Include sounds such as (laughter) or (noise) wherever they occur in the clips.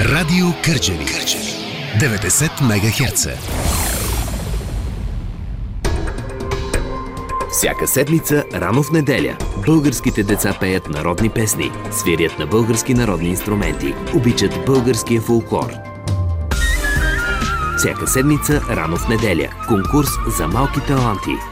Радио Кърджали. Кърджали. 90 МГц. Всяка седмица, рано в неделя, българските деца пеят народни песни, свирят на български народни инструменти, обичат българския фолклор. Всяка седмица, рано в неделя, конкурс за малки таланти –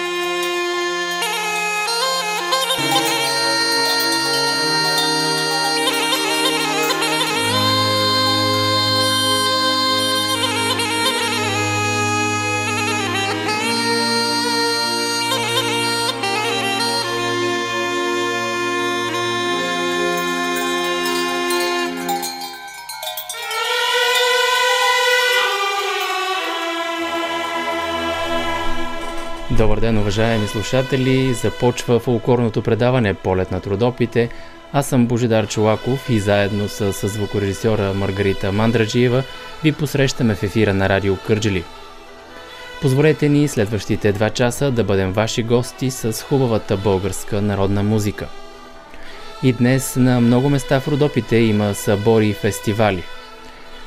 Ден, уважаеми слушатели! Започва фолклорното предаване Полет на трудопите. Аз съм Божидар Чулаков и заедно с, с звукорежисьора Маргарита Мандраджиева ви посрещаме в ефира на Радио Кърджали. Позволете ни следващите два часа да бъдем ваши гости с хубавата българска народна музика. И днес на много места в Родопите има събори и фестивали.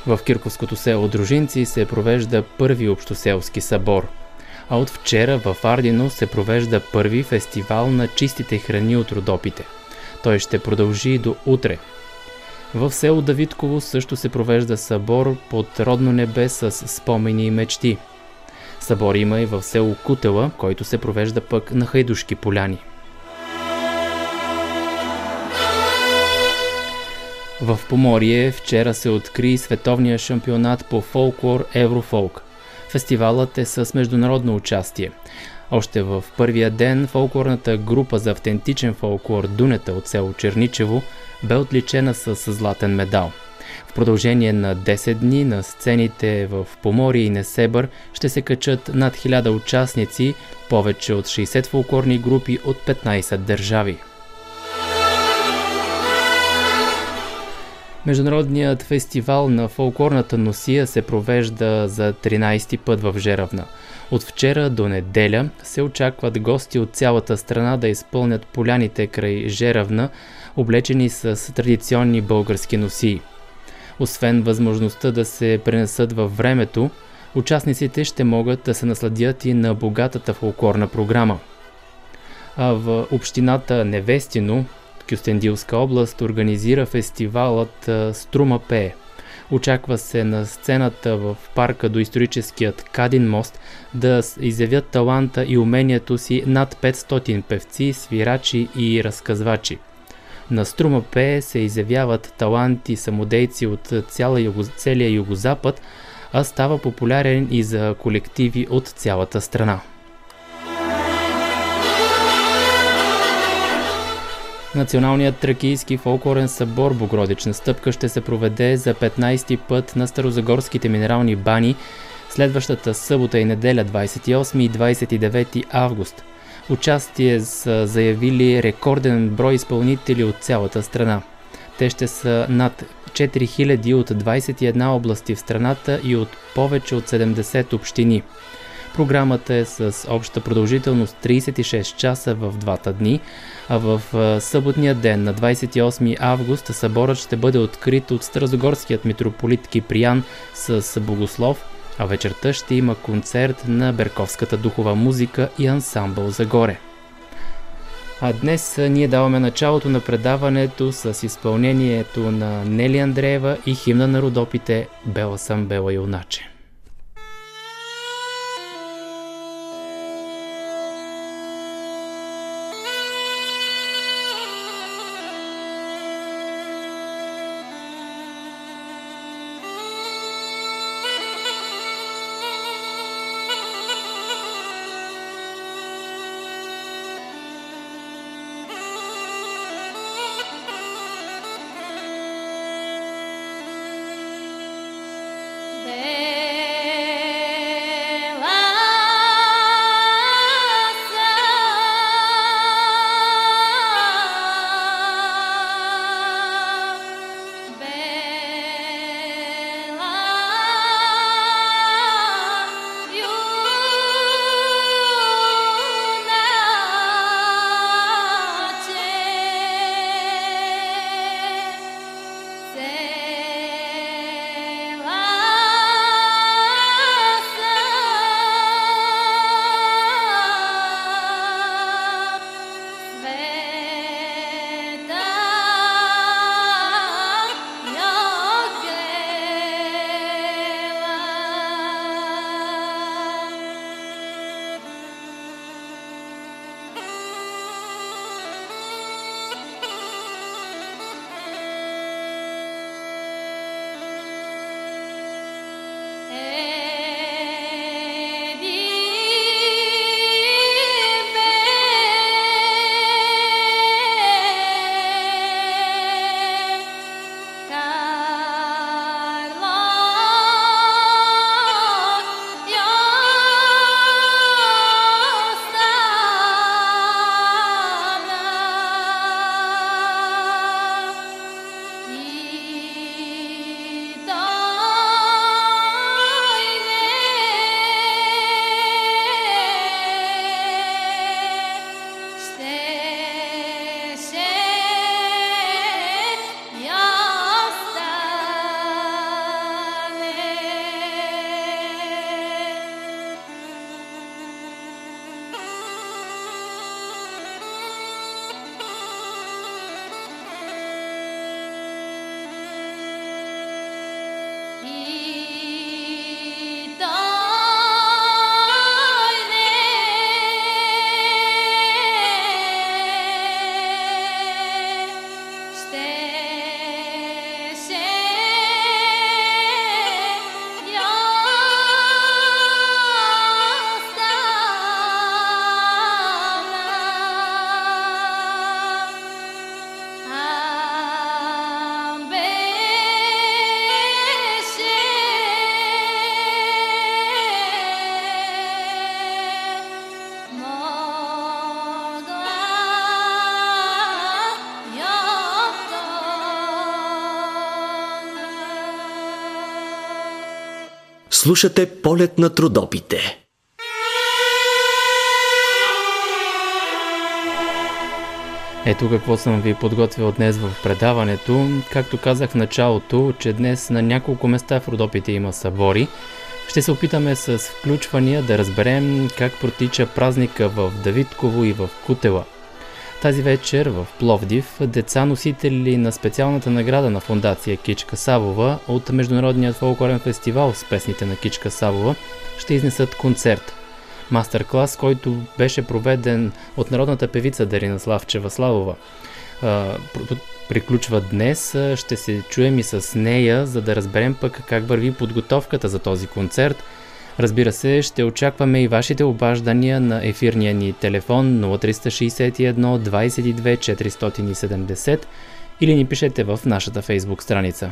В Кирковското село Дружинци се провежда първи общоселски събор – а от вчера в Ардино се провежда първи фестивал на чистите храни от Родопите. Той ще продължи до утре. В село Давидково също се провежда събор под родно небе с спомени и мечти. Събор има и в село Кутела, който се провежда пък на Хайдушки поляни. В Поморие вчера се откри световния шампионат по фолклор Еврофолк. Фестивалът е с международно участие. Още в първия ден фолклорната група за автентичен фолклор Дунета от село Черничево бе отличена с златен медал. В продължение на 10 дни на сцените в Помори и Несебър ще се качат над 1000 участници, повече от 60 фолклорни групи от 15 държави. Международният фестивал на фолклорната носия се провежда за 13 път в Жеравна. От вчера до неделя се очакват гости от цялата страна да изпълнят поляните край Жеравна, облечени с традиционни български носии. Освен възможността да се пренесат във времето, участниците ще могат да се насладят и на богатата фолклорна програма. А в общината Невестино Кюстендилска област организира фестивалът Струма пее. Очаква се на сцената в парка до историческият Кадин мост да изявят таланта и умението си над 500 певци, свирачи и разказвачи. На Струма пее се изявяват таланти самодейци от цяла юго, целия югозапад, а става популярен и за колективи от цялата страна. Националният тракийски фолклорен събор Богородична стъпка ще се проведе за 15 път на Старозагорските минерални бани следващата събота и неделя 28 и 29 август. Участие са заявили рекорден брой изпълнители от цялата страна. Те ще са над 4000 от 21 области в страната и от повече от 70 общини. Програмата е с обща продължителност 36 часа в двата дни, а в съботния ден на 28 август съборът ще бъде открит от Стразогорският митрополит Киприян с богослов, а вечерта ще има концерт на Берковската духова музика и ансамбъл Загоре. А днес ние даваме началото на предаването с изпълнението на Нели Андреева и химна на родопите Бела съм, бела юначе. Слушате полет на трудопите. Ето какво съм ви подготвил днес в предаването. Както казах в началото, че днес на няколко места в Родопите има събори. Ще се опитаме с включвания да разберем как протича празника в Давидково и в Кутела. Тази вечер в Пловдив деца носители на специалната награда на фундация Кичка Савова от Международният фолклорен фестивал с песните на Кичка Савова ще изнесат концерт. Мастер-клас, който беше проведен от народната певица Дарина Славчева Славова приключва днес. Ще се чуем и с нея, за да разберем пък как върви подготовката за този концерт. Разбира се, ще очакваме и вашите обаждания на ефирния ни телефон 0361 22 470 или ни пишете в нашата фейсбук страница.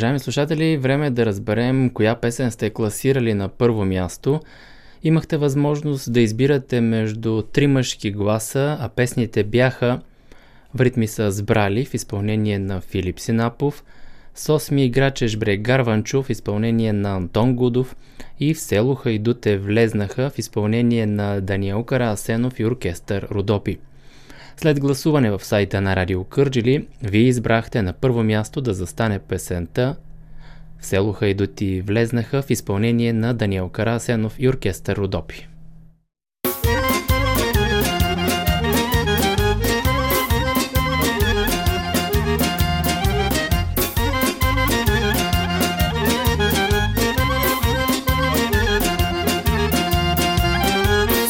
Уважаеми слушатели, време е да разберем коя песен сте класирали на първо място. Имахте възможност да избирате между три мъжки гласа, а песните бяха в ритми са сбрали в изпълнение на Филип Синапов, с осми играчеш Брег Гарванчо в изпълнение на Антон Гудов и в село Хайдуте влезнаха в изпълнение на Даниел Карасенов и оркестър Родопи. След гласуване в сайта на Радио Кърджили, вие избрахте на първо място да застане песента в село Хайдути влезнаха в изпълнение на Даниел Карасенов и оркестър Родопи.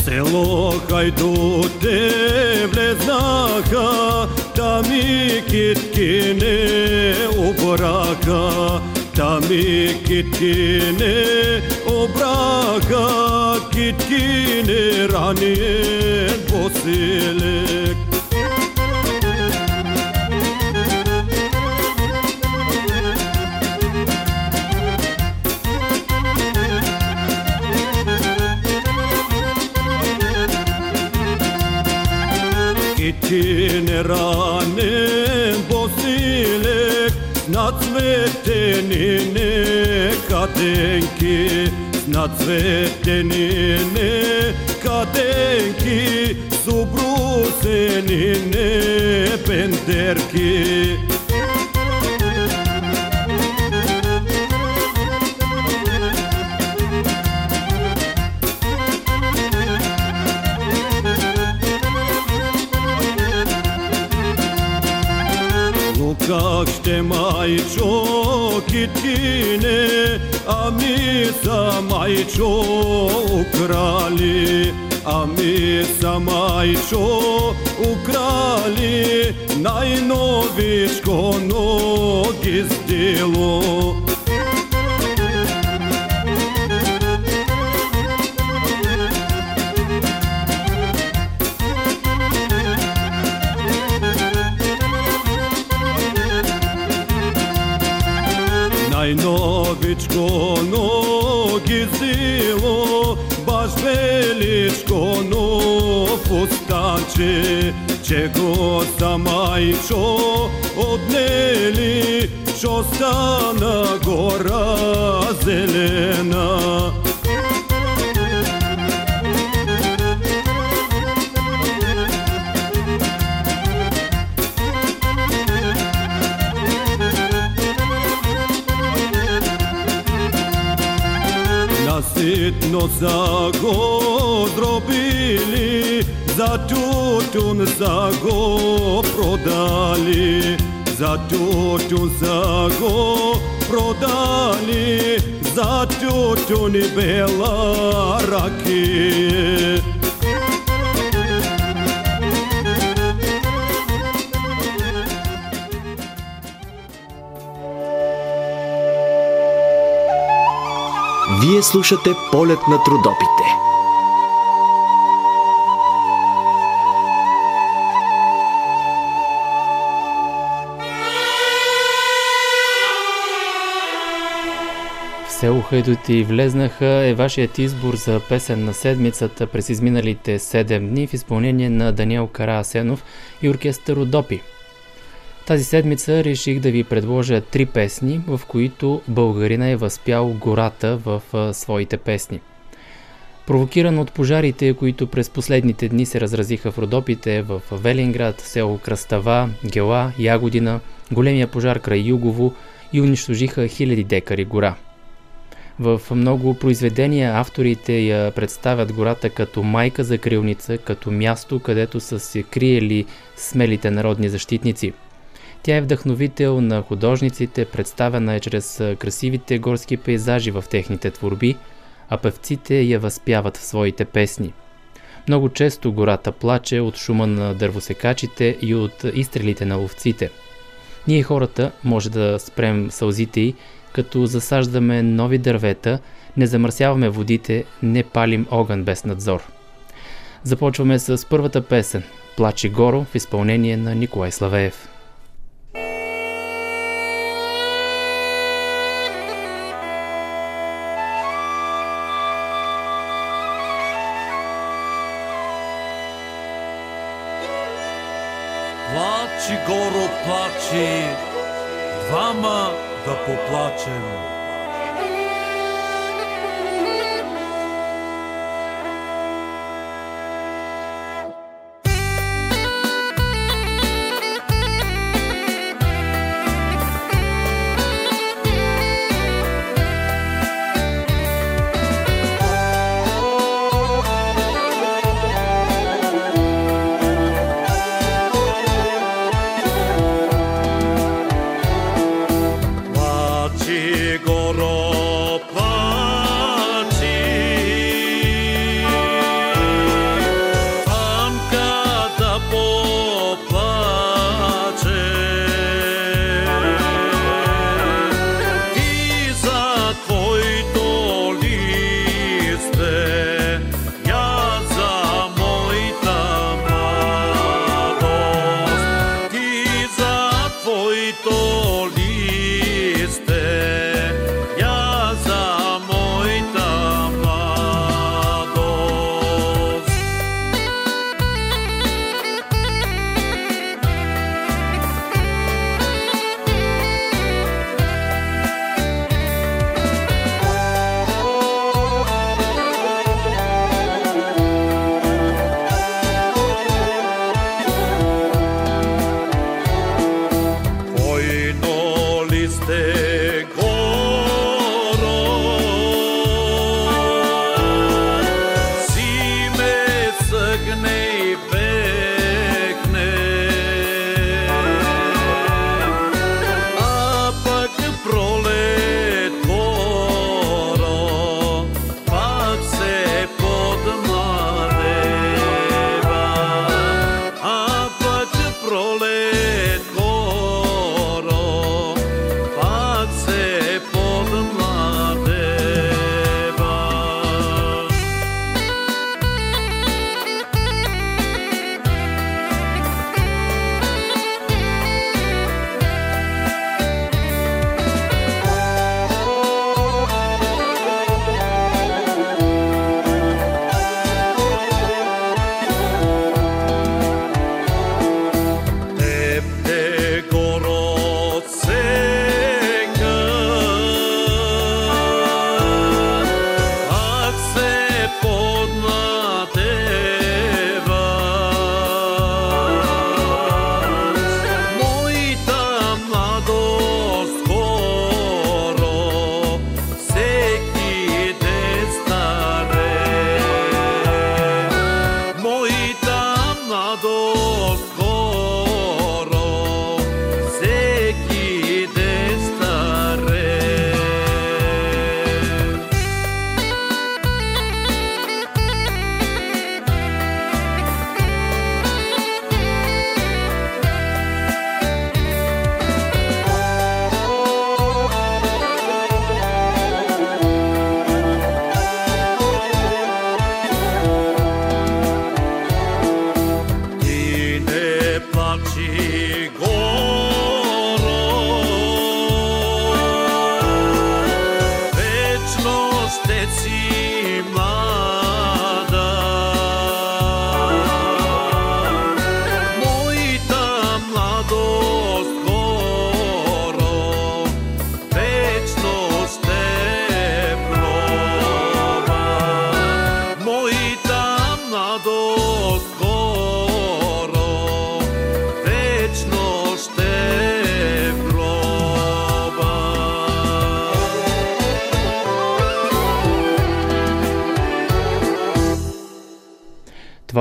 Село влезнаха, там и китки не обраха, там и китки не обраха, китки Ράνεν, πω να τσβεύτε, νινέ, κατένκη, να τσβεύτε, νινέ, κατένκη, σουπρού, νινέ, πεντερκη. Вітчини, а ми самайчо украли, а ми самайчо украли, найновичко ноги сдело. Fustanče Čego sa majčo odneli Čo stana gora zelena Nasitno za go zrobili, za tutun za go prodali, za tutun za go prodali, za tutun i bela rakije. Вие слушате полет на трудопите. Село Хайдути влезнаха е вашият избор за песен на седмицата през изминалите 7 дни в изпълнение на Даниел Караасенов и оркестър Родопи. Тази седмица реших да ви предложа три песни, в които българина е възпял гората в своите песни. Провокиран от пожарите, които през последните дни се разразиха в Родопите в Велинград, село Кръстава, Гела, Ягодина, големия пожар край Югово и унищожиха хиляди декари гора. В много произведения авторите я представят гората като майка за крилница, като място, където са се криели смелите народни защитници – тя е вдъхновител на художниците, представена е чрез красивите горски пейзажи в техните творби, а певците я възпяват в своите песни. Много често гората плаче от шума на дървосекачите и от изстрелите на ловците. Ние хората може да спрем сълзите й, като засаждаме нови дървета, не замърсяваме водите, не палим огън без надзор. Започваме с първата песен «Плачи горо» в изпълнение на Николай Славеев. Плачи, горо, плачи, двама да поплачем. Wagon Ape.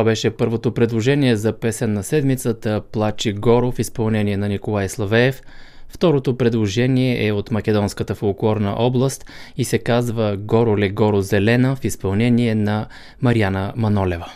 Беше първото предложение за песен на седмицата Плачи Горо в изпълнение на Николай Славеев. Второто предложение е от македонската фолклорна област и се казва Горо ле Горо Зелена в изпълнение на Марияна Манолева.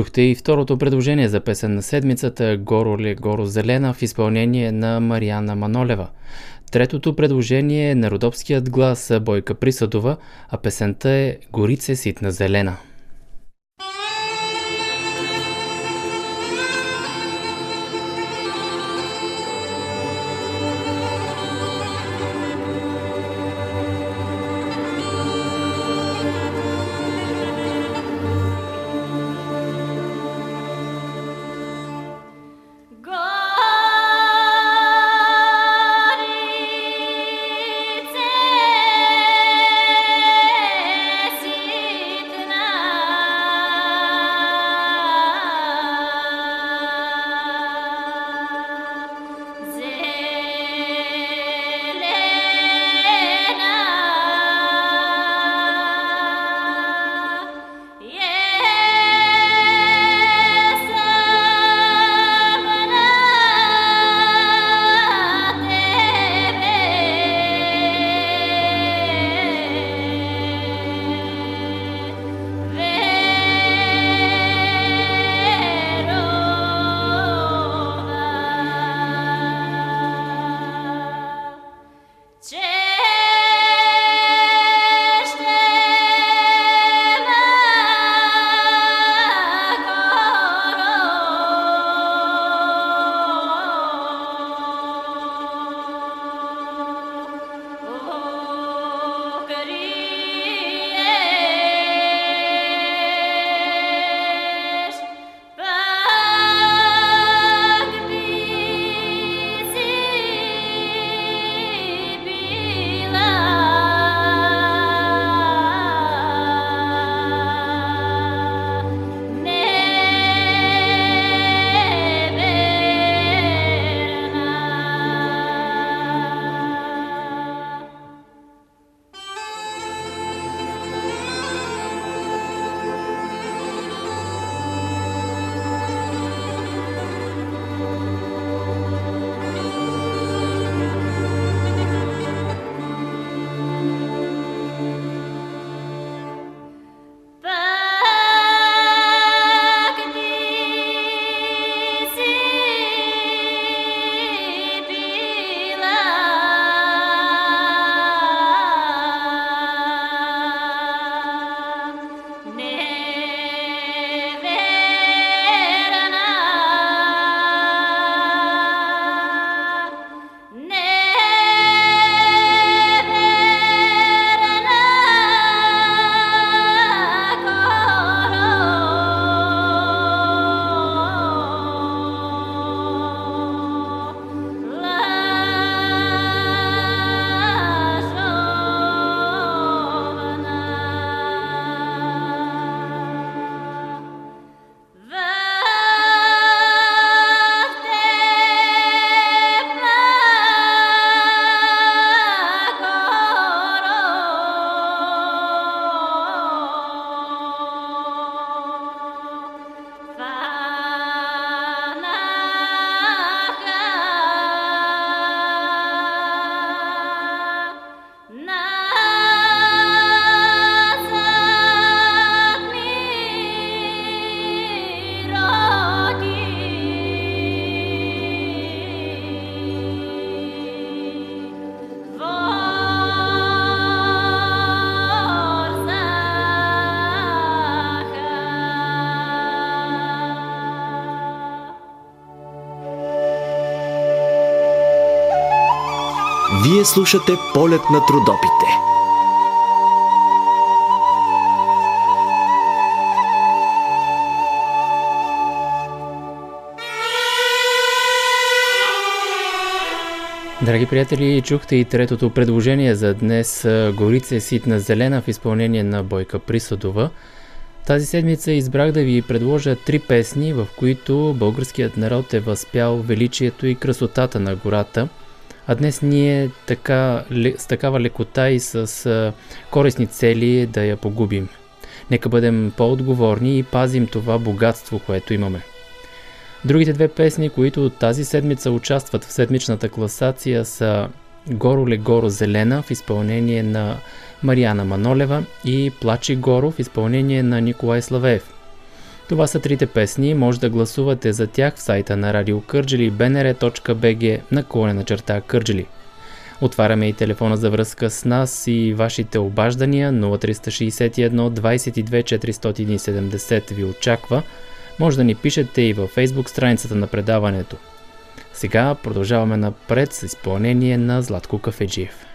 Чухте и второто предложение за песен на седмицата «Горо ли горо зелена» в изпълнение на Мариана Манолева. Третото предложение е на родопският глас Бойка Присъдова, а песента е «Горице ситна зелена». Слушате полет на трудопите. Драги приятели, чухте и третото предложение за днес Горице ситна зелена в изпълнение на Бойка Присъдова. Тази седмица избрах да ви предложа три песни, в които българският народ е възпял величието и красотата на гората – а днес ние така, с такава лекота и с корисни цели да я погубим. Нека бъдем по-отговорни и пазим това богатство, което имаме. Другите две песни, които тази седмица участват в седмичната класация са Горо ле горо зелена в изпълнение на Марияна Манолева и Плачи горо в изпълнение на Николай Славеев. Това са трите песни. Може да гласувате за тях в сайта на Радио Кърджели bnr.bg на коле на черта Кърджели. Отваряме и телефона за връзка с нас и вашите обаждания 0361 22 470 ви очаква. Може да ни пишете и във фейсбук страницата на предаването. Сега продължаваме напред с изпълнение на Златко Кафеджиев.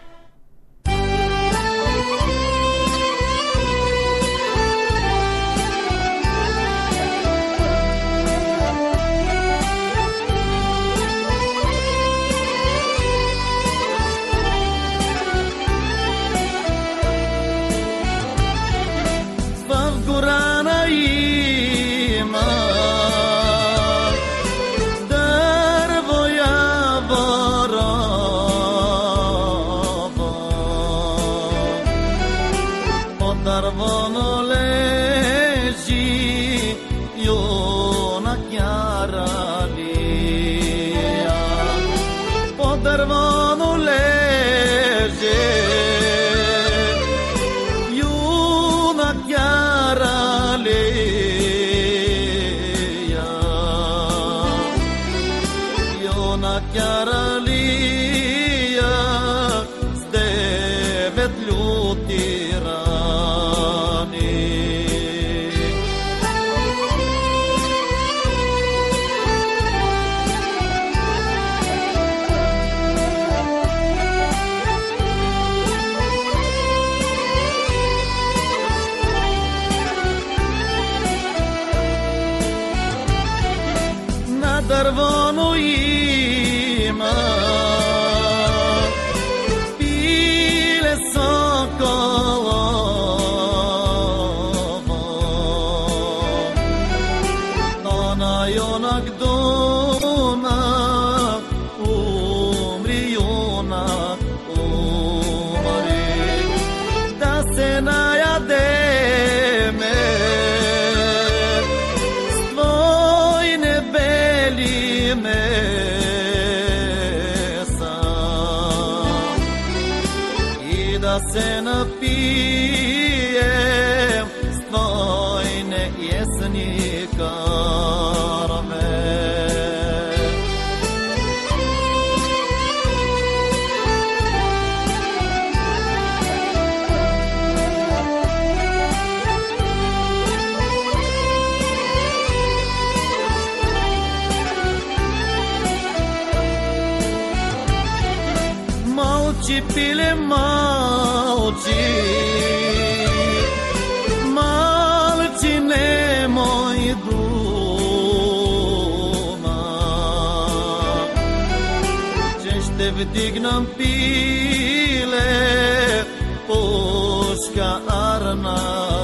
ci pile mau ci mal ci ne moi duma Qeshte dignam pile poška poshka arnautska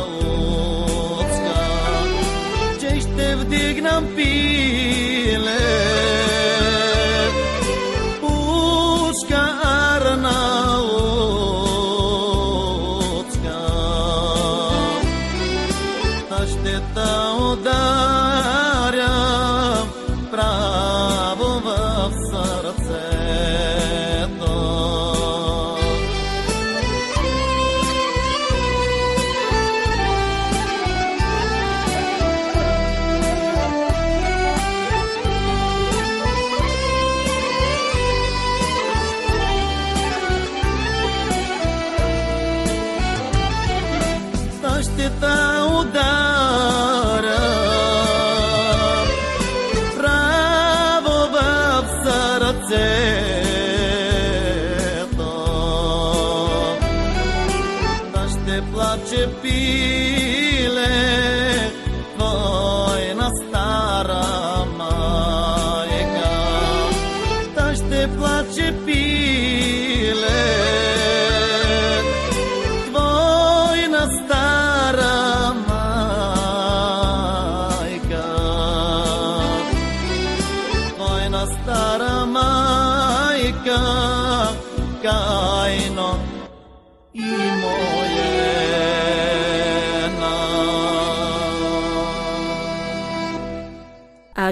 Qeshte vdignam pile.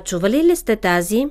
Чували ли сте тази?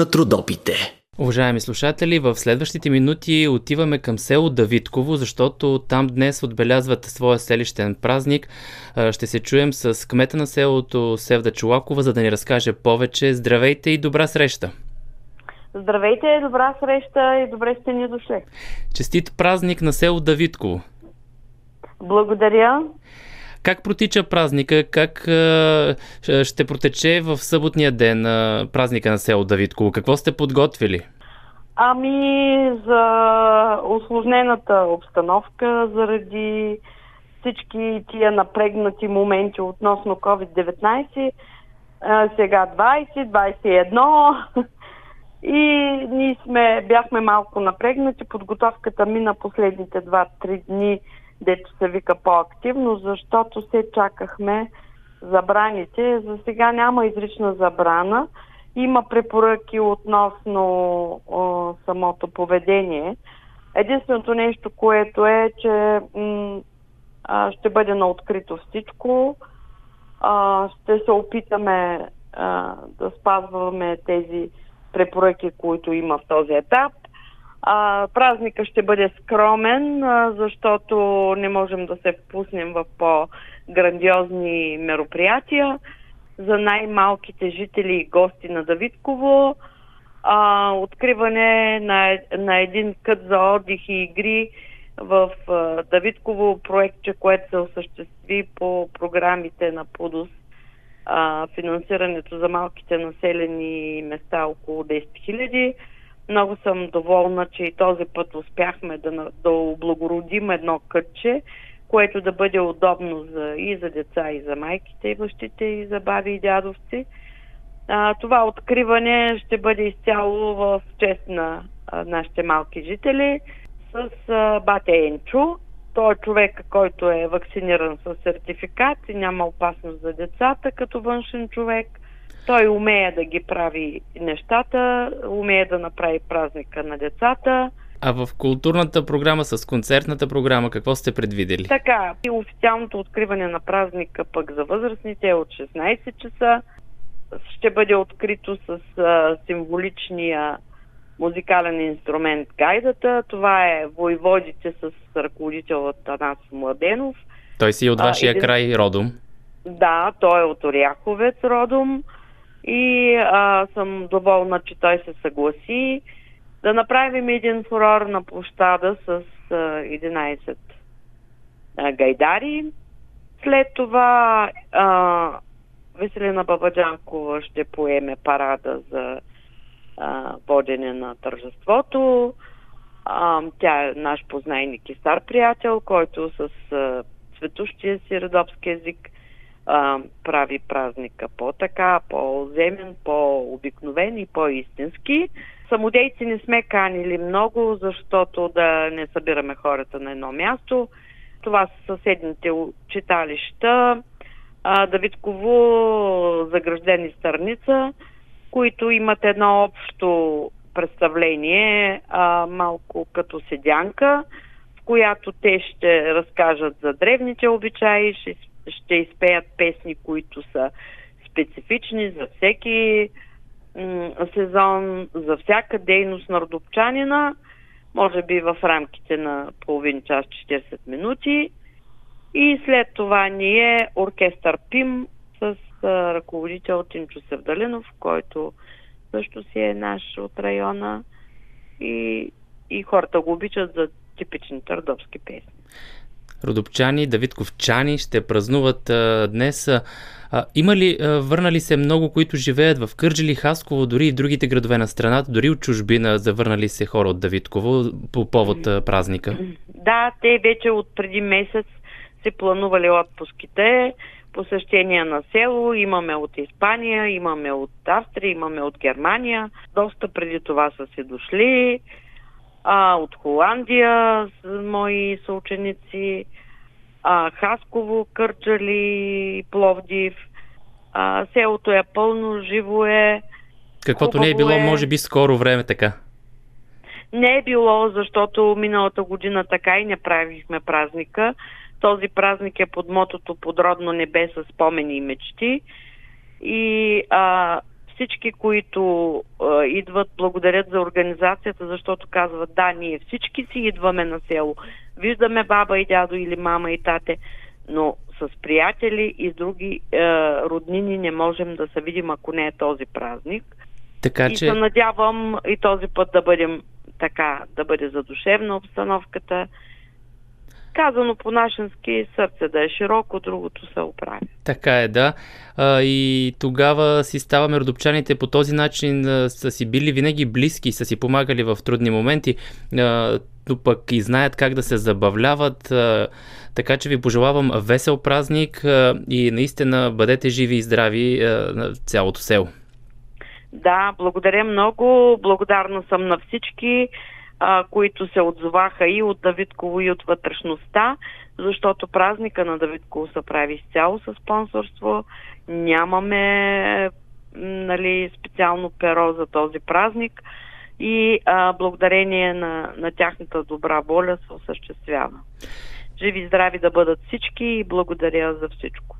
На трудопите. Уважаеми слушатели, в следващите минути отиваме към село Давидково, защото там днес отбелязват своя селищен празник. Ще се чуем с кмета на селото Севда Чулакова, за да ни разкаже повече. Здравейте и добра среща! Здравейте, добра среща и добре сте ни дошли. Честит празник на село Давидково! Благодаря. Как протича празника? Как а, ще протече в съботния ден а, празника на село Давидково? Какво сте подготвили? Ами за осложнената обстановка, заради всички тия напрегнати моменти относно COVID-19, а, сега 20, 21 (laughs) и ние сме, бяхме малко напрегнати. Подготовката мина последните 2-3 дни, дето се вика по-активно, защото се чакахме забраните. За сега няма изрична забрана. Има препоръки относно о, самото поведение. Единственото нещо, което е, че м- а, ще бъде на открито всичко. А, ще се опитаме а, да спазваме тези препоръки, които има в този етап. А, празника ще бъде скромен, а, защото не можем да се впуснем в по-грандиозни мероприятия. За най-малките жители и гости на Давидково а, откриване на, на един кът за отдих и игри в а, Давидково проектче, което се осъществи по програмите на ПУДОС а, финансирането за малките населени места около 10 000. Много съм доволна, че и този път успяхме да, да облагородим едно кътче, което да бъде удобно за, и за деца, и за майките, и бащите, и за баби и дядовци. А, това откриване ще бъде изцяло в чест на а, нашите малки жители с а, бате Енчо. Той е човек, който е вакциниран с сертификат и няма опасност за децата като външен човек. Той умее да ги прави нещата, умее да направи празника на децата. А в културната програма с концертната програма какво сте предвидели? Така, и официалното откриване на празника пък за възрастните е от 16 часа. Ще бъде открито с а, символичния музикален инструмент гайдата. Това е войводите с ръководител Атанас Младенов. Той си е от А, вашия един- край родом. Да, той е от Оряховец родом и а, съм доволна, че той се съгласи да направим един фурор на площада с а, 11 а, гайдари. След това а, Веселина Бабаджанкова ще поеме парада за а, водене на тържеството. А, тя е наш познайник и стар приятел, който с а, цветущия си родопски език а, прави празника по-така, по-земен, по-обикновен и по-истински. Самодейци не сме канили много, защото да не събираме хората на едно място. Това са съседните читалища, а, Давидково, Заграждени Стърница, които имат едно общо представление, а, малко като седянка, в която те ще разкажат за древните обичаи, ще, ще изпеят песни, които са специфични за всеки м- сезон, за всяка дейност на родопчанина, може би в рамките на половин час 40 минути. И след това ние оркестър ПИМ с а, ръководител Тинчо Севдалинов, който също си е наш от района и, и хората го обичат за типични търдовски песни. Родопчани, Давидковчани ще празнуват а, днес. А, има ли а, върнали се много, които живеят в Кърджили, Хасково, дори и другите градове на страната, дори от чужбина, завърнали се хора от Давидково по повод а, празника? Да, те вече от преди месец се планували отпуските, посещения на село, имаме от Испания, имаме от Австрия, имаме от Германия. Доста преди това са си дошли. А, от Холандия мои съученици, а, Хасково, Кърджали, Пловдив. А, селото е пълно, живо е. Каквото не е било, е. може би, скоро време така. Не е било, защото миналата година така и не правихме празника. Този празник е под мотото Подродно небе с спомени и мечти. И а, всички, които а, идват, благодарят за организацията, защото казват, да, ние всички си идваме на село. Виждаме баба и дядо или мама и тате, но с приятели и други е, роднини не можем да се видим, ако не е този празник. Така и че... се надявам и този път да бъдем така, да бъде задушевна обстановката. Казано по нашенски сърце да е широко, другото се оправи. Така е, да. А, и тогава си ставаме родопчаните по този начин а, са си били винаги близки, са си помагали в трудни моменти, а, но пък и знаят как да се забавляват. А, така че ви пожелавам весел празник а, и наистина бъдете живи и здрави а, на цялото село. Да, благодаря много. Благодарна съм на всички, а, които се отзоваха и от Давидково, и от вътрешността, защото празника на Давидково се прави изцяло със спонсорство. Нямаме нали, специално перо за този празник и а, благодарение на, на тяхната добра воля се осъществява. Живи здрави да бъдат всички и благодаря за всичко.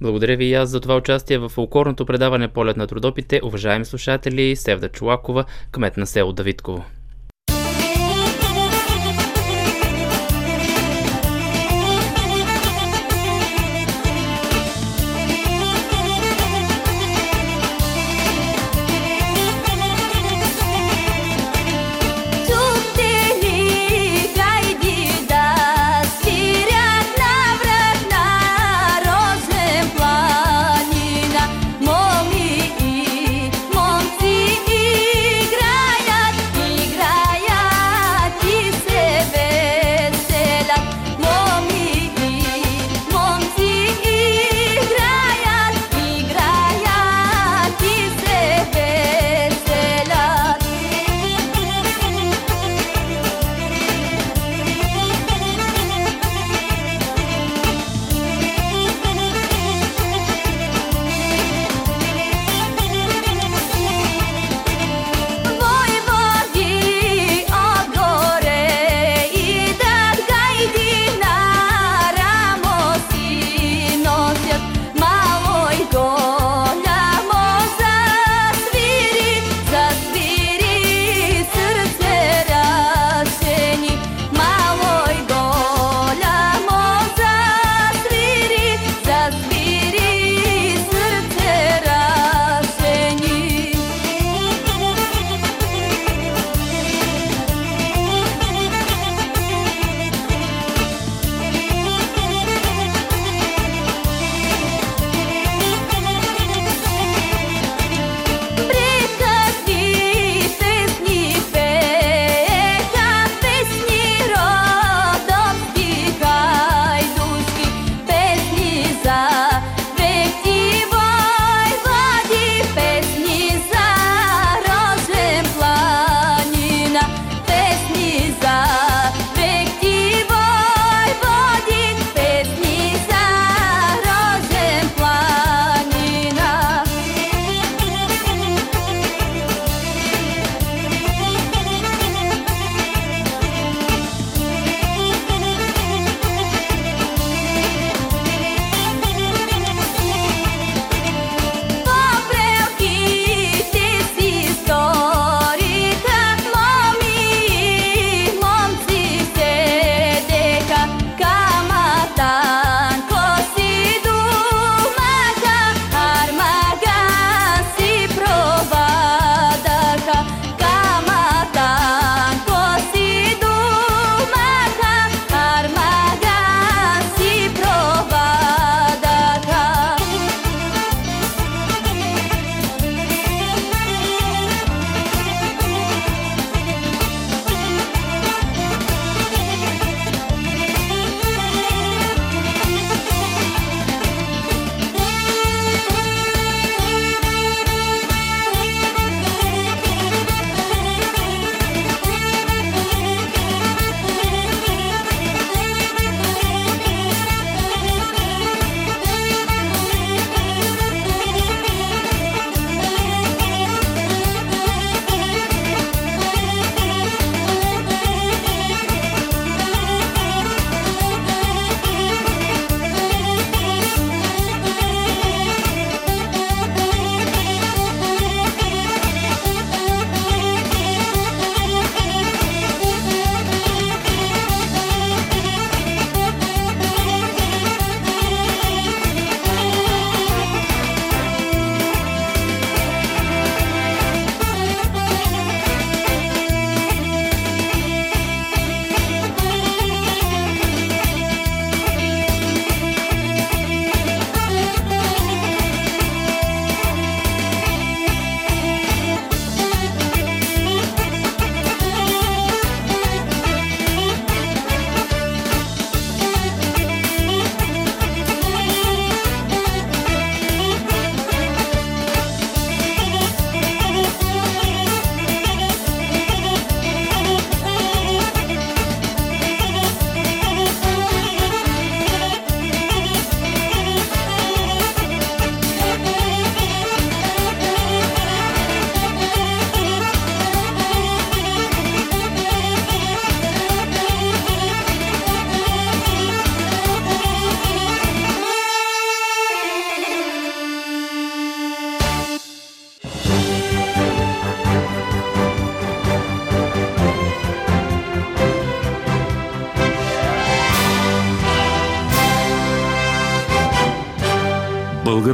Благодаря ви и аз за това участие в фолклорното предаване Полет на трудопите. Уважаеми слушатели, Севда Чулакова, кмет на село Давидково.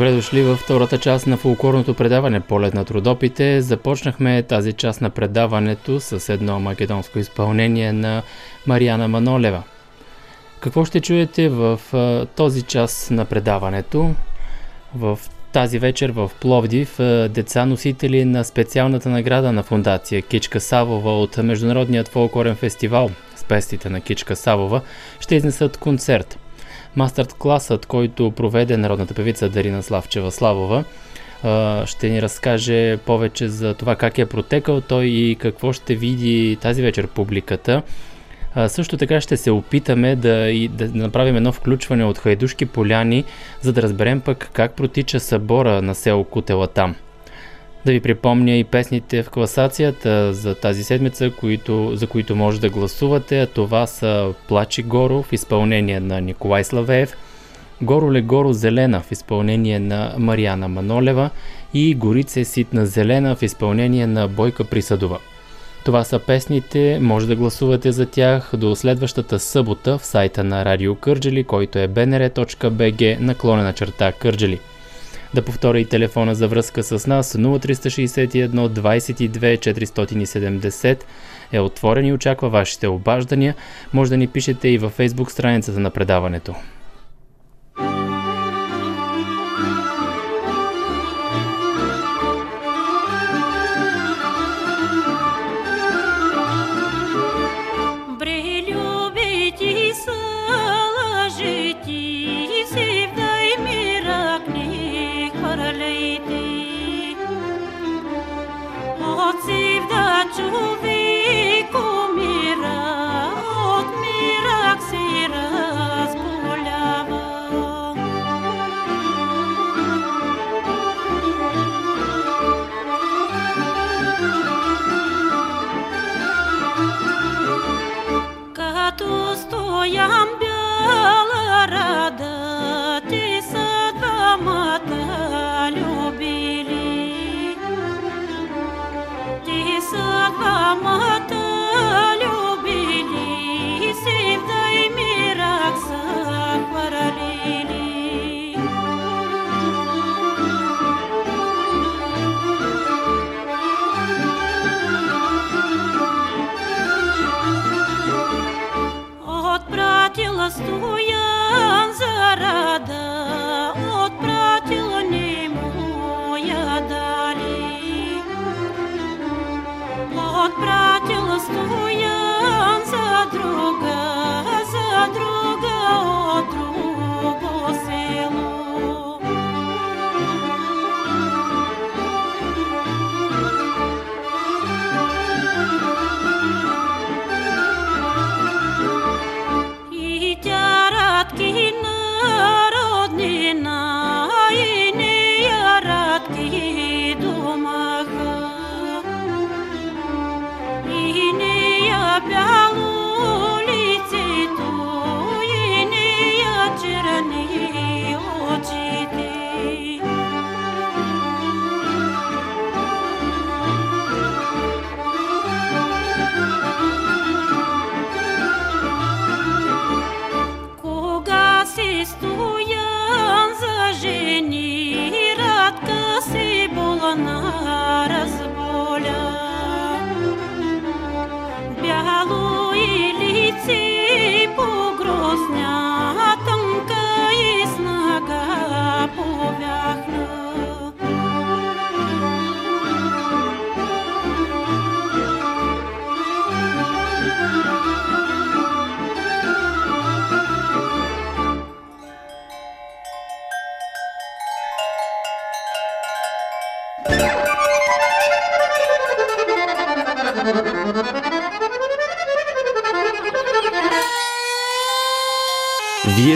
Добре дошли във втората част на фулкорното предаване Полет на трудопите. Започнахме тази част на предаването с едно македонско изпълнение на Марияна Манолева. Какво ще чуете в този час на предаването? В тази вечер в Пловдив деца носители на специалната награда на фундация Кичка Савова от Международният фолклорен фестивал с пестите на Кичка Савова ще изнесат концерт – Мастер-класът, който проведе народната певица Дарина Славчева Славова, ще ни разкаже повече за това как е протекал той и какво ще види тази вечер публиката. също така ще се опитаме да, и, да направим едно включване от Хайдушки поляни, за да разберем пък как протича събора на село Кутела там. Да ви припомня и песните в класацията за тази седмица, които, за които може да гласувате. Това са Плачи Горо в изпълнение на Николай Славеев, Горо ле Горо Зелена в изпълнение на Марияна Манолева и Горице Ситна Зелена в изпълнение на Бойка Присъдова. Това са песните, може да гласувате за тях до следващата събота в сайта на Радио Кърджели, който е bnr.bg наклонена черта Кърджели. Да повторя и телефона за връзка с нас 0361 22 470 е отворен и очаква вашите обаждания. Може да ни пишете и във фейсбук страницата на предаването. through.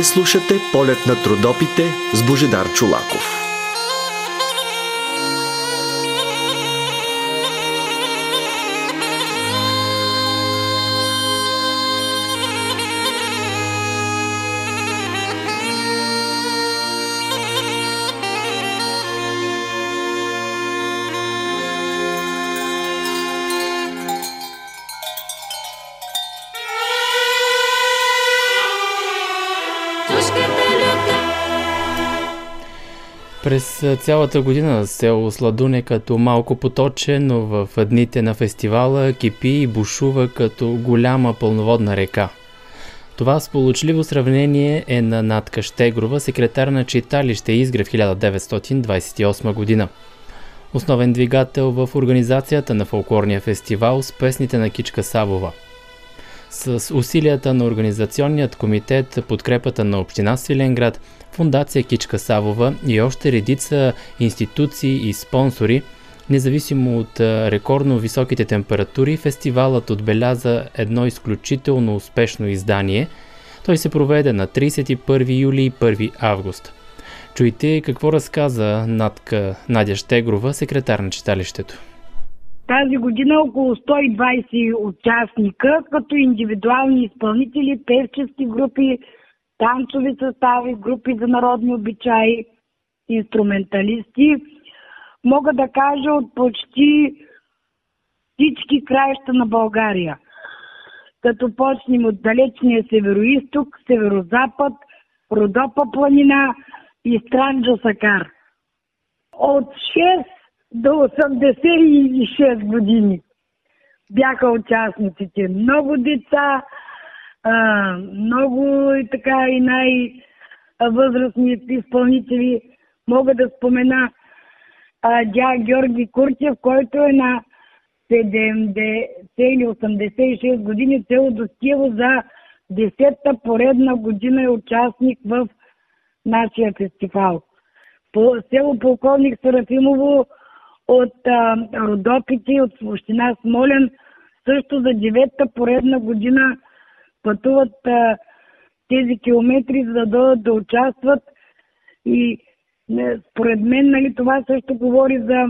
Слушате полет на трудопите с Божедар Чулаков. През цялата година село Сладуне като малко поточе, но в дните на фестивала кипи и бушува като голяма пълноводна река. Това сполучливо сравнение е на Натка Штегрова, секретар на читалище Изгрев 1928 година. Основен двигател в организацията на фолклорния фестивал с песните на Кичка Савова – с усилията на Организационният комитет, подкрепата на Община Свиленград, Фундация Кичка Савова и още редица институции и спонсори, независимо от рекордно високите температури, фестивалът отбеляза едно изключително успешно издание. Той се проведе на 31 юли и 1 август. Чуйте какво разказа Надка Надя Штегрова, секретар на читалището. Тази година около 120 участника, като индивидуални изпълнители, певчески групи, танцови състави, групи за народни обичаи, инструменталисти. Мога да кажа от почти всички краища на България. Като почнем от далечния североисток, северозапад, Родопа планина и Странджа Сакар. От 6 до 86 години бяха участниците. Много деца, много и така и най-възрастни изпълнители. Мога да спомена дя Георги Курчев, който е на 70 или 86 години, цело достига за 10-та поредна година е участник в нашия фестивал. По село Полковник Серафимово от а, Родопите, от община Смолен, също за девета поредна година пътуват а, тези километри, за да дойдат да участват. И не, според мен нали, това също говори за,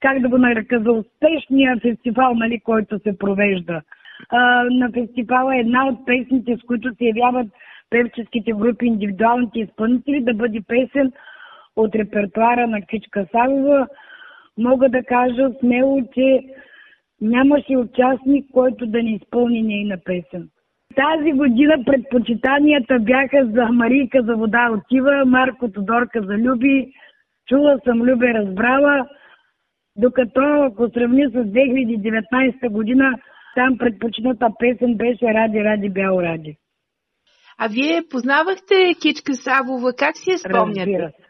как да го нарека, за успешния фестивал, нали, който се провежда. А, на фестивала е една от песните, с които се явяват певческите групи, индивидуалните изпълнители, да бъде песен от репертуара на Кичка Савова, мога да кажа смело, че нямаше участник, който да не изпълни нейна песен. Тази година предпочитанията бяха за Марийка за вода отива, Марко Тодорка за Люби, Чула съм Любе разбрала, докато ако сравня с 2019 година, там предпочитата песен беше Ради, Ради, Бял Ради. А вие познавахте Кичка Савова, как си я спомняте? Разбира се.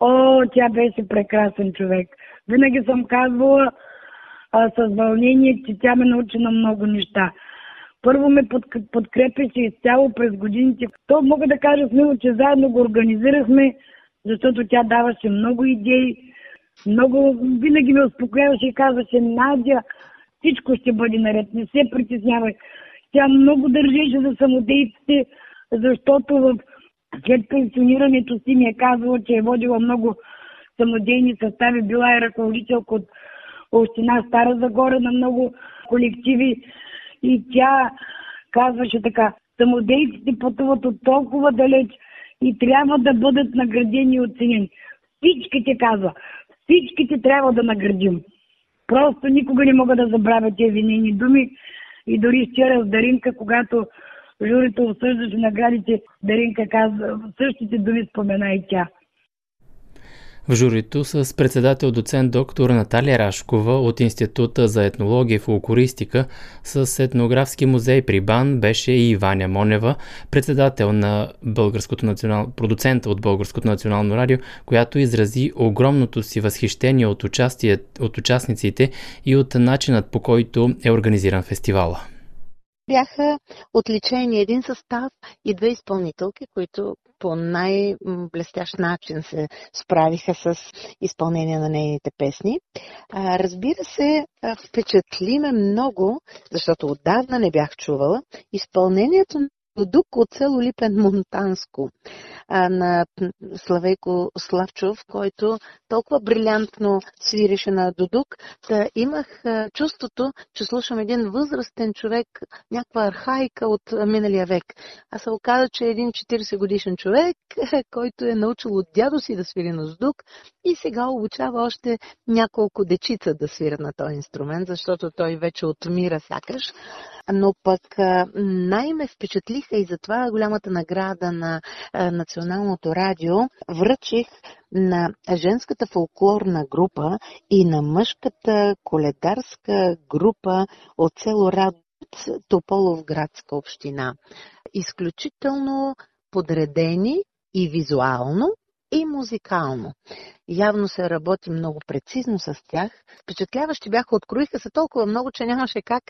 О, тя беше прекрасен човек. Винаги съм казвала а, с вълнение, че тя ме научи на много неща. Първо ме под, подкрепяше изцяло през годините. То мога да кажа смело, че заедно го организирахме, защото тя даваше много идеи, много, винаги ме успокояваше и казваше, Надя, всичко ще бъде наред, не се притеснявай. Тя много държеше за самодейците, защото в след пенсионирането си ми е казвала, че е водила много самодейни състави, била е ръководителка от Община Стара Загора на много колективи и тя казваше така, самодейците пътуват от толкова далеч и трябва да бъдат наградени и оценени. Всичките казва, всичките трябва да наградим. Просто никога не мога да забравя тези нейни думи и дори вчера с Даринка, когато журито обсъждаше наградите, Даринка казва, същите думи спомена и тя. В журито с председател доцент доктор Наталия Рашкова от Института за етнология и фолклористика с етнографски музей при БАН беше и Ваня Монева, председател на Българското национал... продуцента от Българското национално радио, която изрази огромното си възхищение от, участие... от участниците и от начинът по който е организиран фестивала. Бяха отличени един състав и две изпълнителки, които по най-блестящ начин се справиха с изпълнение на нейните песни. разбира се, впечатли ме много, защото отдавна не бях чувала, изпълнението Дудук от село Липен Монтанско на Славейко Славчов, който толкова брилянтно свиреше на Дудук. Та имах чувството, че слушам един възрастен човек, някаква архаика от миналия век. А се оказа, че е един 40 годишен човек, (laughs) който е научил от дядо си да свири на Дудук и сега обучава още няколко дечица да свират на този инструмент, защото той вече отмира сякаш. Но пък най-ме впечатлиха и затова голямата награда на Националното радио връчих на женската фолклорна група и на мъжката коледарска група от село Радец, Тополов градска община. Изключително подредени и визуално, и музикално. Явно се работи много прецизно с тях. Впечатляващи бяха, откроиха се толкова много, че нямаше как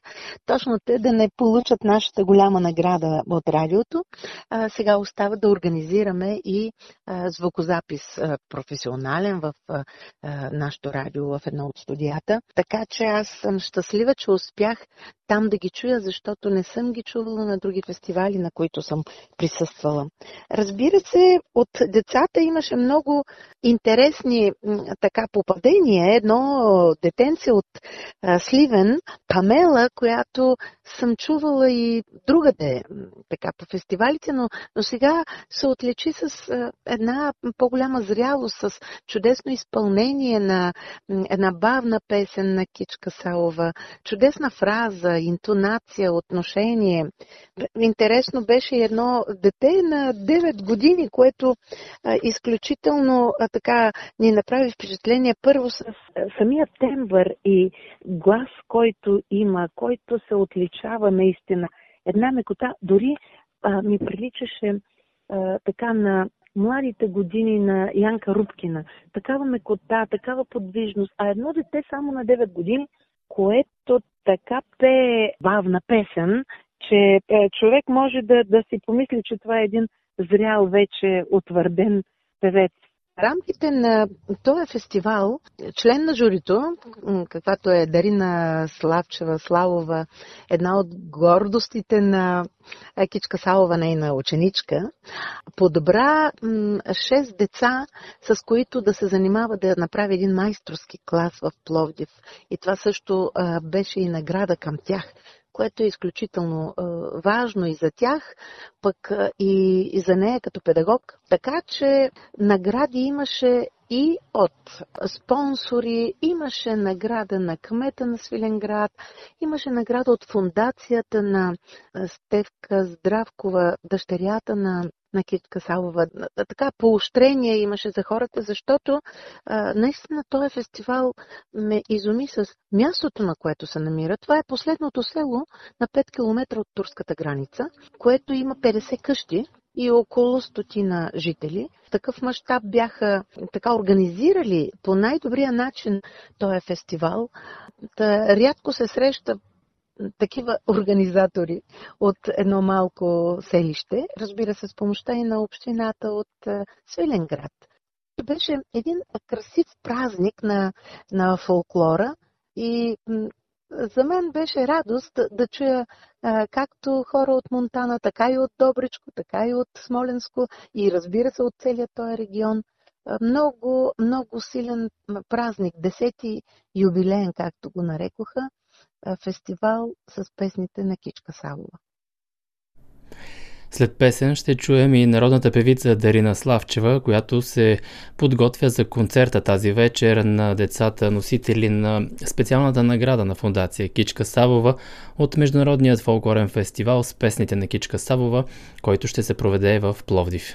точно те да не получат нашата голяма награда от радиото. А, сега остава да организираме и а, звукозапис а, професионален в а, а, нашото радио в едно от студията. Така че аз съм щастлива, че успях там да ги чуя, защото не съм ги чувала на други фестивали, на които съм присъствала. Разбира се, от децата имаше много интересни така попадения. Едно детенце от а, Сливен, Памела, която съм чувала и другаде така по фестивалите, но, но сега се отличи с а, една по-голяма зрялост, с чудесно изпълнение на една бавна песен на Кичка Салова, чудесна фраза, интонация, отношение. Интересно беше едно дете на 9 години, което а, изключително а, така ни направи впечатление първо с самия тембър и глас, който има, който се отличава наистина. Една мекота, дори а, ми приличаше а, така на младите години на Янка Рубкина. Такава мекота, такава подвижност. А едно дете само на 9 години, което така пее бавна песен, че е, човек може да, да си помисли, че това е един зрял вече утвърден певец рамките на този фестивал, член на журито, каквато е Дарина Славчева Славова, една от гордостите на Кичка Салова, нейна ученичка, подбра 6 деца, с които да се занимава да направи един майсторски клас в Пловдив. И това също беше и награда към тях което е изключително важно и за тях, пък и за нея като педагог. Така че награди имаше и от спонсори, имаше награда на кмета на Свиленград, имаше награда от фундацията на Стевка Здравкова, дъщерята на на Китка Салова. Така поощрение имаше за хората, защото а, наистина този фестивал ме изуми с мястото, на което се намира. Това е последното село на 5 км от турската граница, което има 50 къщи, и около стотина жители. В такъв мащаб бяха така организирали по най-добрия начин този фестивал. Та, рядко се среща такива организатори от едно малко селище, разбира се, с помощта и на общината от Свиленград. Беше един красив празник на, на фолклора и за мен беше радост да, чуя а, както хора от Монтана, така и от Добричко, така и от Смоленско и разбира се от целият този регион. Много, много силен празник, десети юбилеен, както го нарекоха, фестивал с песните на Кичка Савова. След песен ще чуем и народната певица Дарина Славчева, която се подготвя за концерта тази вечер на децата носители на специалната награда на фундация Кичка Савова от Международният фолклорен фестивал с песните на Кичка Савова, който ще се проведе в Пловдив.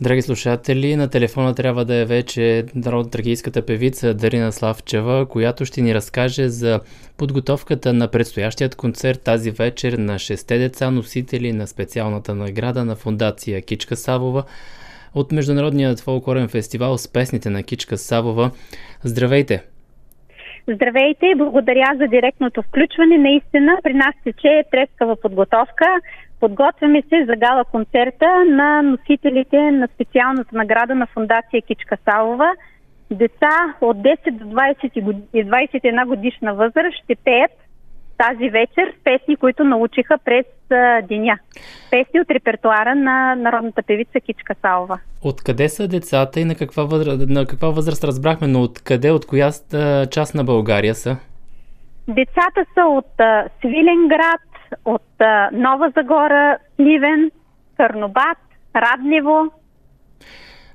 Драги слушатели, на телефона трябва да е вече народно-трагийската певица Дарина Славчева, която ще ни разкаже за подготовката на предстоящият концерт тази вечер на шесте деца, носители на специалната награда на фундация Кичка Савова от Международният фолклорен фестивал с песните на Кичка Савова. Здравейте! Здравейте, благодаря за директното включване. Наистина при нас тече трескава подготовка. Подготвяме се за гала концерта на носителите на специалната награда на фундация Кичка Салова. Деца от 10 до 20 21 годишна възраст ще пеят тази вечер песни, които научиха през деня. Песни от репертуара на народната певица Кичка Салова. Откъде са децата и на каква възраст, на каква възраст разбрахме, но откъде, от коя част на България са? Децата са от Свиленград, от Нова Загора, Сливен, Карнобат, Раднево.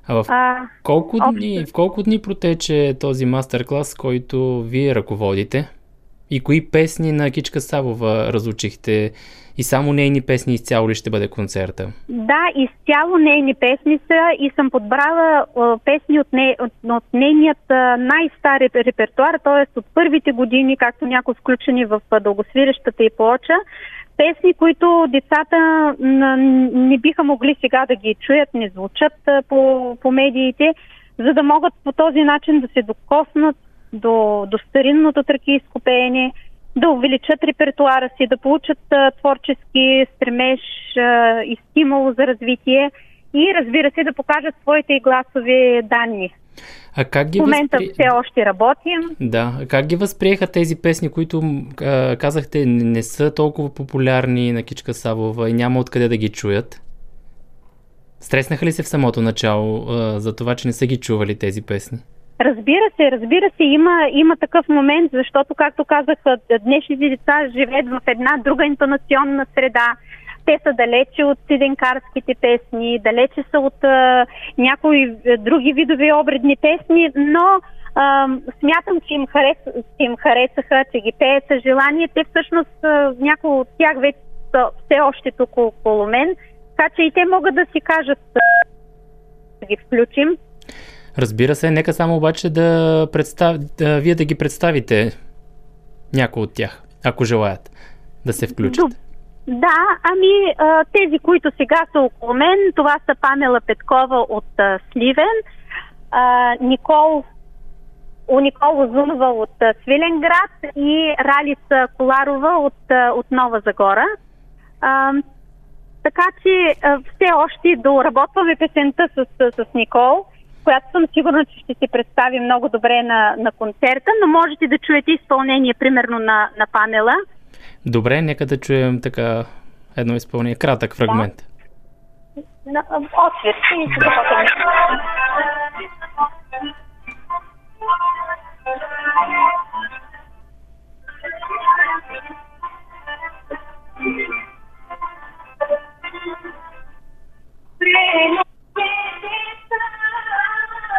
А в колко, а, дни, в колко дни протече този мастер-клас, който вие ръководите? И кои песни на Кичка Савова разучихте? И само нейни песни изцяло ли ще бъде концерта? Да, изцяло нейни песни са и съм подбрала песни от, не, от, от нейният най-стар репертуар, т.е. от първите години, както някои включени в дългосвирещата и плоча. Песни, които децата не биха могли сега да ги чуят, не звучат по, по медиите, за да могат по този начин да се докоснат до, до старинното тракийско пеене, да увеличат репертуара си, да получат а, творчески стремеж а, и стимул за развитие и разбира се да покажат своите и гласови данни. А как ги В момента възпри... все още работим. Да, как ги възприеха тези песни, които а, казахте не са толкова популярни на Кичка Савова и няма откъде да ги чуят? Стреснаха ли се в самото начало а, за това, че не са ги чували тези песни? Разбира се, разбира се, има, има такъв момент, защото, както казах, днешните деца живеят в една друга интонационна среда. Те са далече от сиденкарските песни, далече са от а, някои други видови обредни песни, но а, смятам, че им, харес, им харесаха, че ги пеят с желание. Те всъщност, някои от тях вече са все още тук около мен, така че и те могат да си кажат да ги включим. Разбира се, нека само обаче да, представ... да вие да ги представите някои от тях, ако желаят да се включат. Да, ами тези, които сега са около мен, това са Памела Петкова от Сливен, Никол у Никола Зунова от Свиленград и Ралица Коларова от, от Нова Загора. Така че все още доработваме песента с, с, с Никол, която съм сигурна, че ще се представи много добре на, на концерта, но можете да чуете изпълнение примерно на, на панела. Добре, нека да чуем така едно изпълнение, кратък фрагмент. На, отсвет. И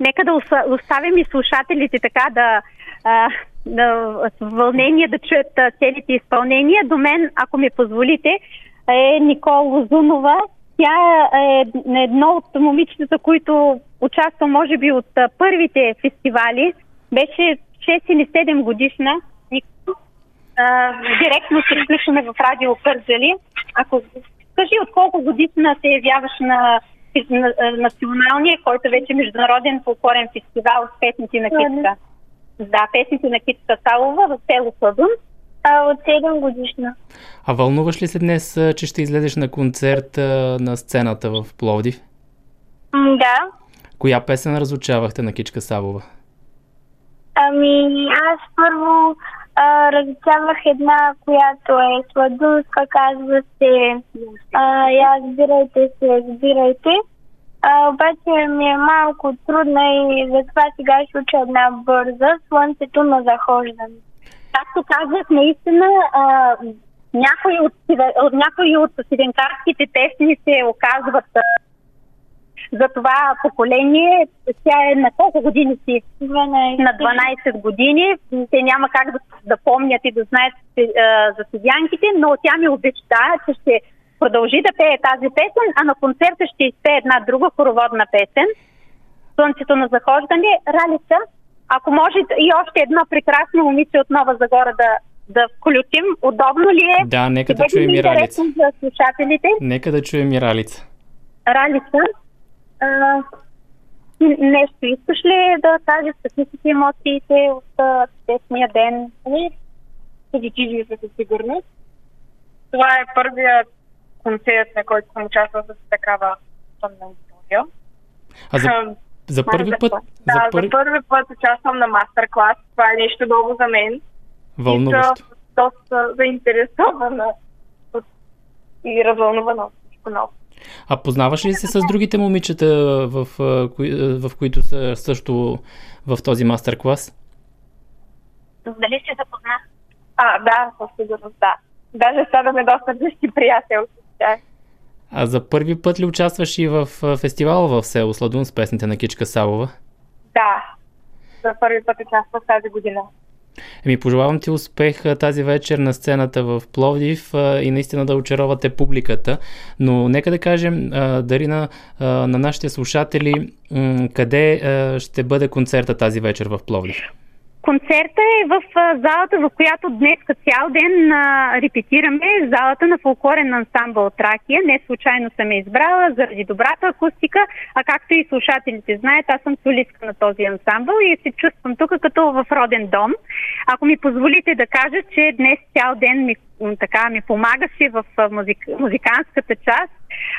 Нека да оставим и слушателите така да, да с вълнение да чуят целите изпълнения. До мен, ако ми позволите, е Никол Лозунова. Тя е едно от момичетата, които участва, може би, от първите фестивали. Беше 6 или 7 годишна. А, директно се включваме в радио Кърджали. Ако кажи от колко годишна се явяваш на- националния, който вече е международен фолклорен фестивал с песните на Китка. Да, песните на Китка Салова в село Съдун. А, от 7 годишна. А вълнуваш ли се днес, че ще излезеш на концерт а, на сцената в Пловдив? Да. Коя песен разучавахте на Кичка Савова? Ами, аз първо а, разучавах една, която е сладунска, казва се а, я сбирайте се, сбирайте. А, обаче ми е малко трудна и затова сега ще уча една бърза, Слънцето на захождане. Както казах, наистина а, някои, от, от, някои от сиденкарските песни се оказват за това поколение. Тя е на колко години си? 12. На 12 години. Те няма как да, да помнят и да знаят а, за седянките, но тя ми обеща, че ще продължи да пее тази песен, а на концерта ще изпее една друга хороводна песен. Слънцето на захождане. Ралица, ако може и още едно прекрасно момиче от Нова Загора да, да включим. Удобно ли е? Да, нека да чуем ли и Ралица. за слушателите? Нека да чуем и Ралица. Ралица, а, нещо искаш ли да кажеш? Какви са ти емоциите от днешния ден? позитивни са със сигурност. Това е първият концерт, на който съм участвала с такава тъмна аудитория. А за, за първи път, Да, за за първи... първи път участвам на мастер-клас. Това е нещо ново за мен. Вълнуващо. И съм доста заинтересована и развълнувана от всичко ново. А познаваш ли се с другите момичета, в, в които са също в този мастер-клас? Дали се запозна? А, да, със сигурност, да. Даже станахме доста близки приятелки с тях. А за първи път ли участваш и в фестивала в село Сладун с песните на Кичка Салова? Да, за първи път участвах тази година. Еми, пожелавам ти успех тази вечер на сцената в Пловдив и наистина да очаровате публиката. Но нека да кажем, Дарина, на нашите слушатели, къде ще бъде концерта тази вечер в Пловдив? Концерта е в залата, в която днес цял ден а, репетираме, залата на фолклорен ансамбъл Тракия. Не случайно съм я избрала заради добрата акустика, а както и слушателите знаят, аз съм солистка на този ансамбъл и се чувствам тук като в роден дом. Ако ми позволите да кажа, че днес цял ден ми, така, ми помагаше в музик, музиканската част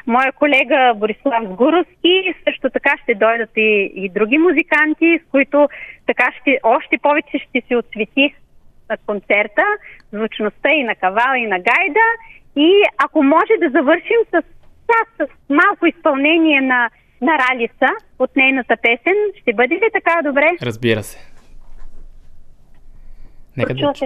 моя колега Борислав Сгуровски, също така ще дойдат и, и други музиканти, с които така ще, още повече ще се отсвети на концерта, звучността и на кавал, и на гайда. И ако може да завършим с, да, с малко изпълнение на на Ралиса от нейната песен. Ще бъде ли така добре? Разбира се. Нека да... Се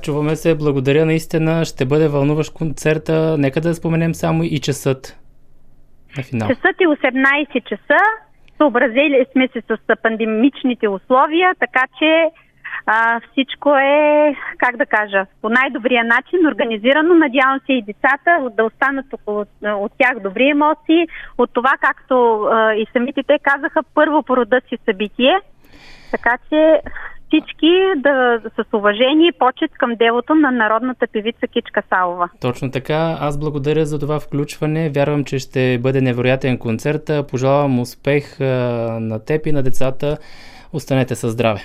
чуваме се? Благодаря наистина. Ще бъде вълнуващ концерта. Нека да споменем само и часът на финал. Часът е 18 часа. Съобразили сме се с пандемичните условия, така че а, всичко е, как да кажа, по най-добрия начин организирано. Надявам се и децата да останат около от тях добри емоции. От това, както а, и самите те казаха, първо по рода си събитие. Така че всички да с уважение и почет към делото на народната певица Кичка Салова. Точно така. Аз благодаря за това включване. Вярвам, че ще бъде невероятен концерт. Пожелавам успех на теб и на децата. Останете със здраве.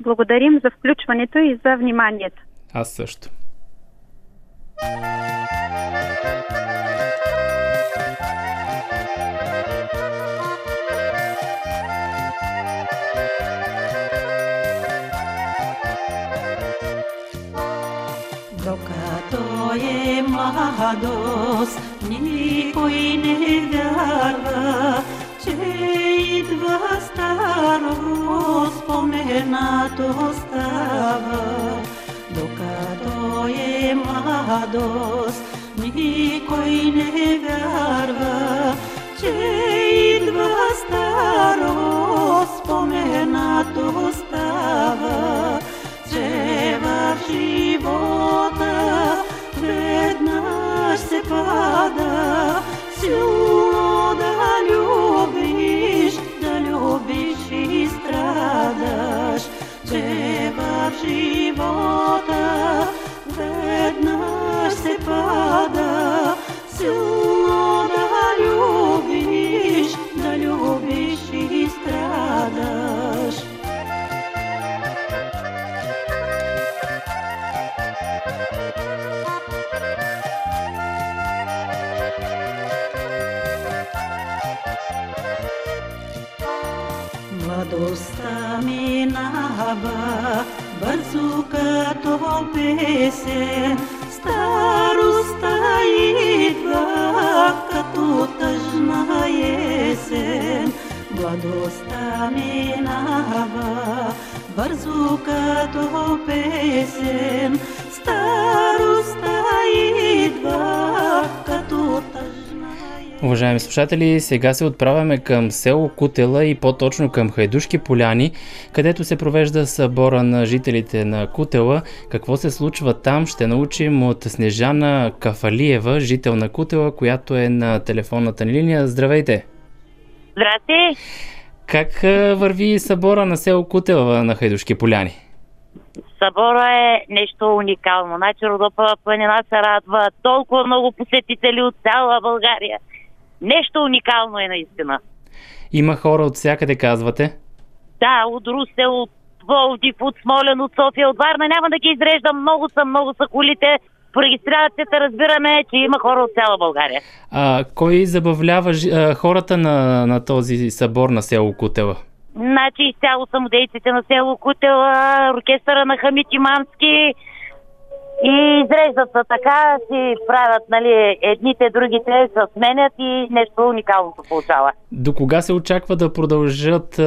Благодарим за включването и за вниманието. Аз също. Докато младост, никой не вярва, че идва старо, споменато става. Докато е младост, никой не вярва, че идва старо, споменато става. Че в живота веднъж се пада, силно да любиш, да любиш и страдаш. Че в живота веднъж се пада, силно да любиш, да любиш и страдаш. Минава бързо като песен, старостта идва като тъжна есен. Младостта минава бързо като песен, старостта идва Уважаеми слушатели, сега се отправяме към село Кутела и по-точно към Хайдушки поляни, където се провежда събора на жителите на Кутела. Какво се случва там ще научим от Снежана Кафалиева, жител на Кутела, която е на телефонната ни линия. Здравейте! Здрасти! Как върви събора на село Кутела на Хайдушки поляни? Събора е нещо уникално. Значи Родопа планина се радва. Толкова много посетители от цяла България. Нещо уникално е наистина. Има хора от всякъде, казвате? Да, от Русе, от Пловдив, от Смолен, от София, от Варна. Няма да ги изреждам. Много са, много са колите. по регистрацията разбираме, че има хора от цяла България. А, кой забавлява а, хората на, на този събор на село Кутела? Значи изцяло самодейците на село Кутела, оркестъра на Хамит Имамски и изреждат се така, си правят, нали, едните, другите се сменят и нещо уникално се получава. До кога се очаква да продължат а,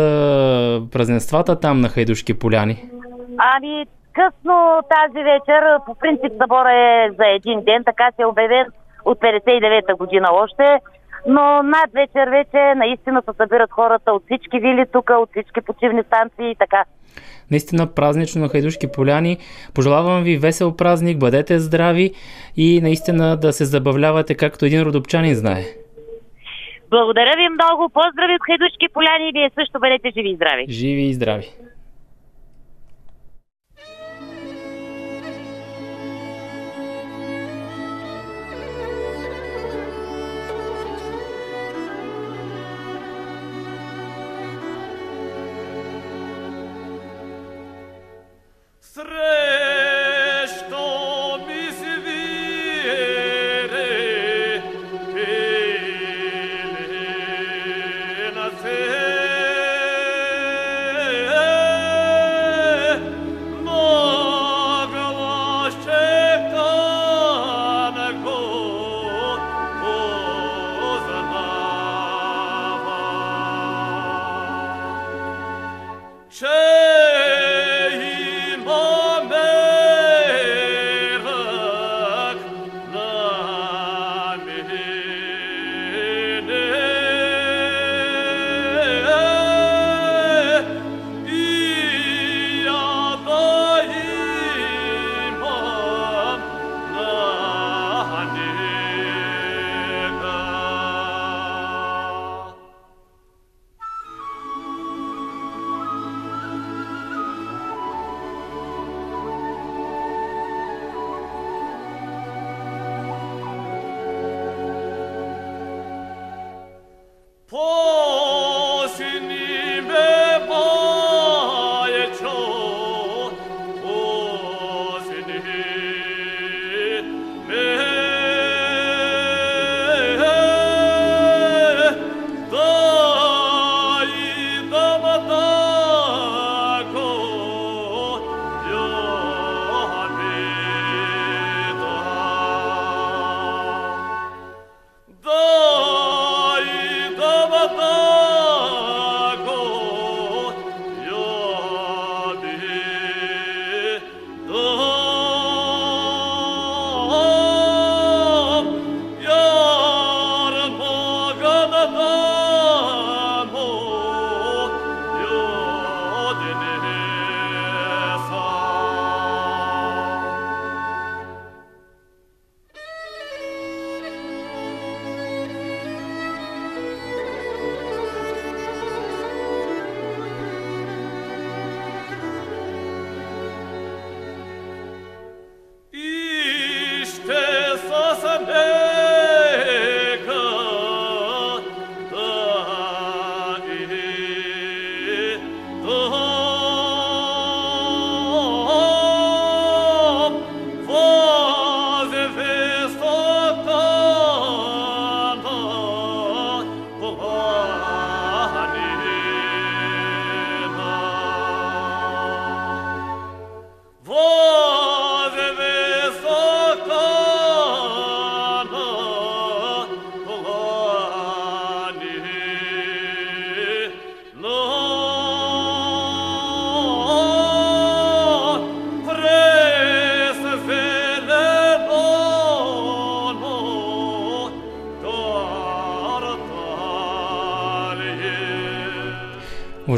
празненствата там на Хайдушки поляни? Ами, късно тази вечер, по принцип събора е за един ден, така се е обявен от 59-та година още, но над вечер вече наистина се събират хората от всички вили тук, от всички почивни станции и така. Наистина празнично на Хайдушки поляни. Пожелавам ви весел празник, бъдете здрави и наистина да се забавлявате както един родопчанин знае. Благодаря ви много, поздрави от Хайдушки поляни и вие също бъдете живи и здрави. Живи и здрави! Srećno mi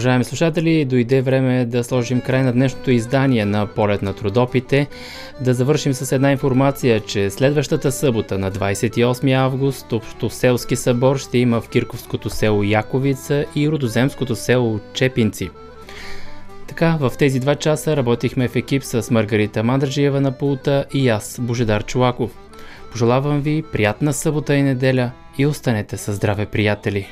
Уважаеми слушатели, дойде време да сложим край на днешното издание на Полет на трудопите. Да завършим с една информация, че следващата събота на 28 август Общоселски събор ще има в Кирковското село Яковица и Родоземското село Чепинци. Така, в тези два часа работихме в екип с Маргарита Мандржиева на пулта и аз, Божедар Чулаков. Пожелавам ви приятна събота и неделя и останете със здраве, приятели!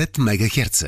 90 МГц.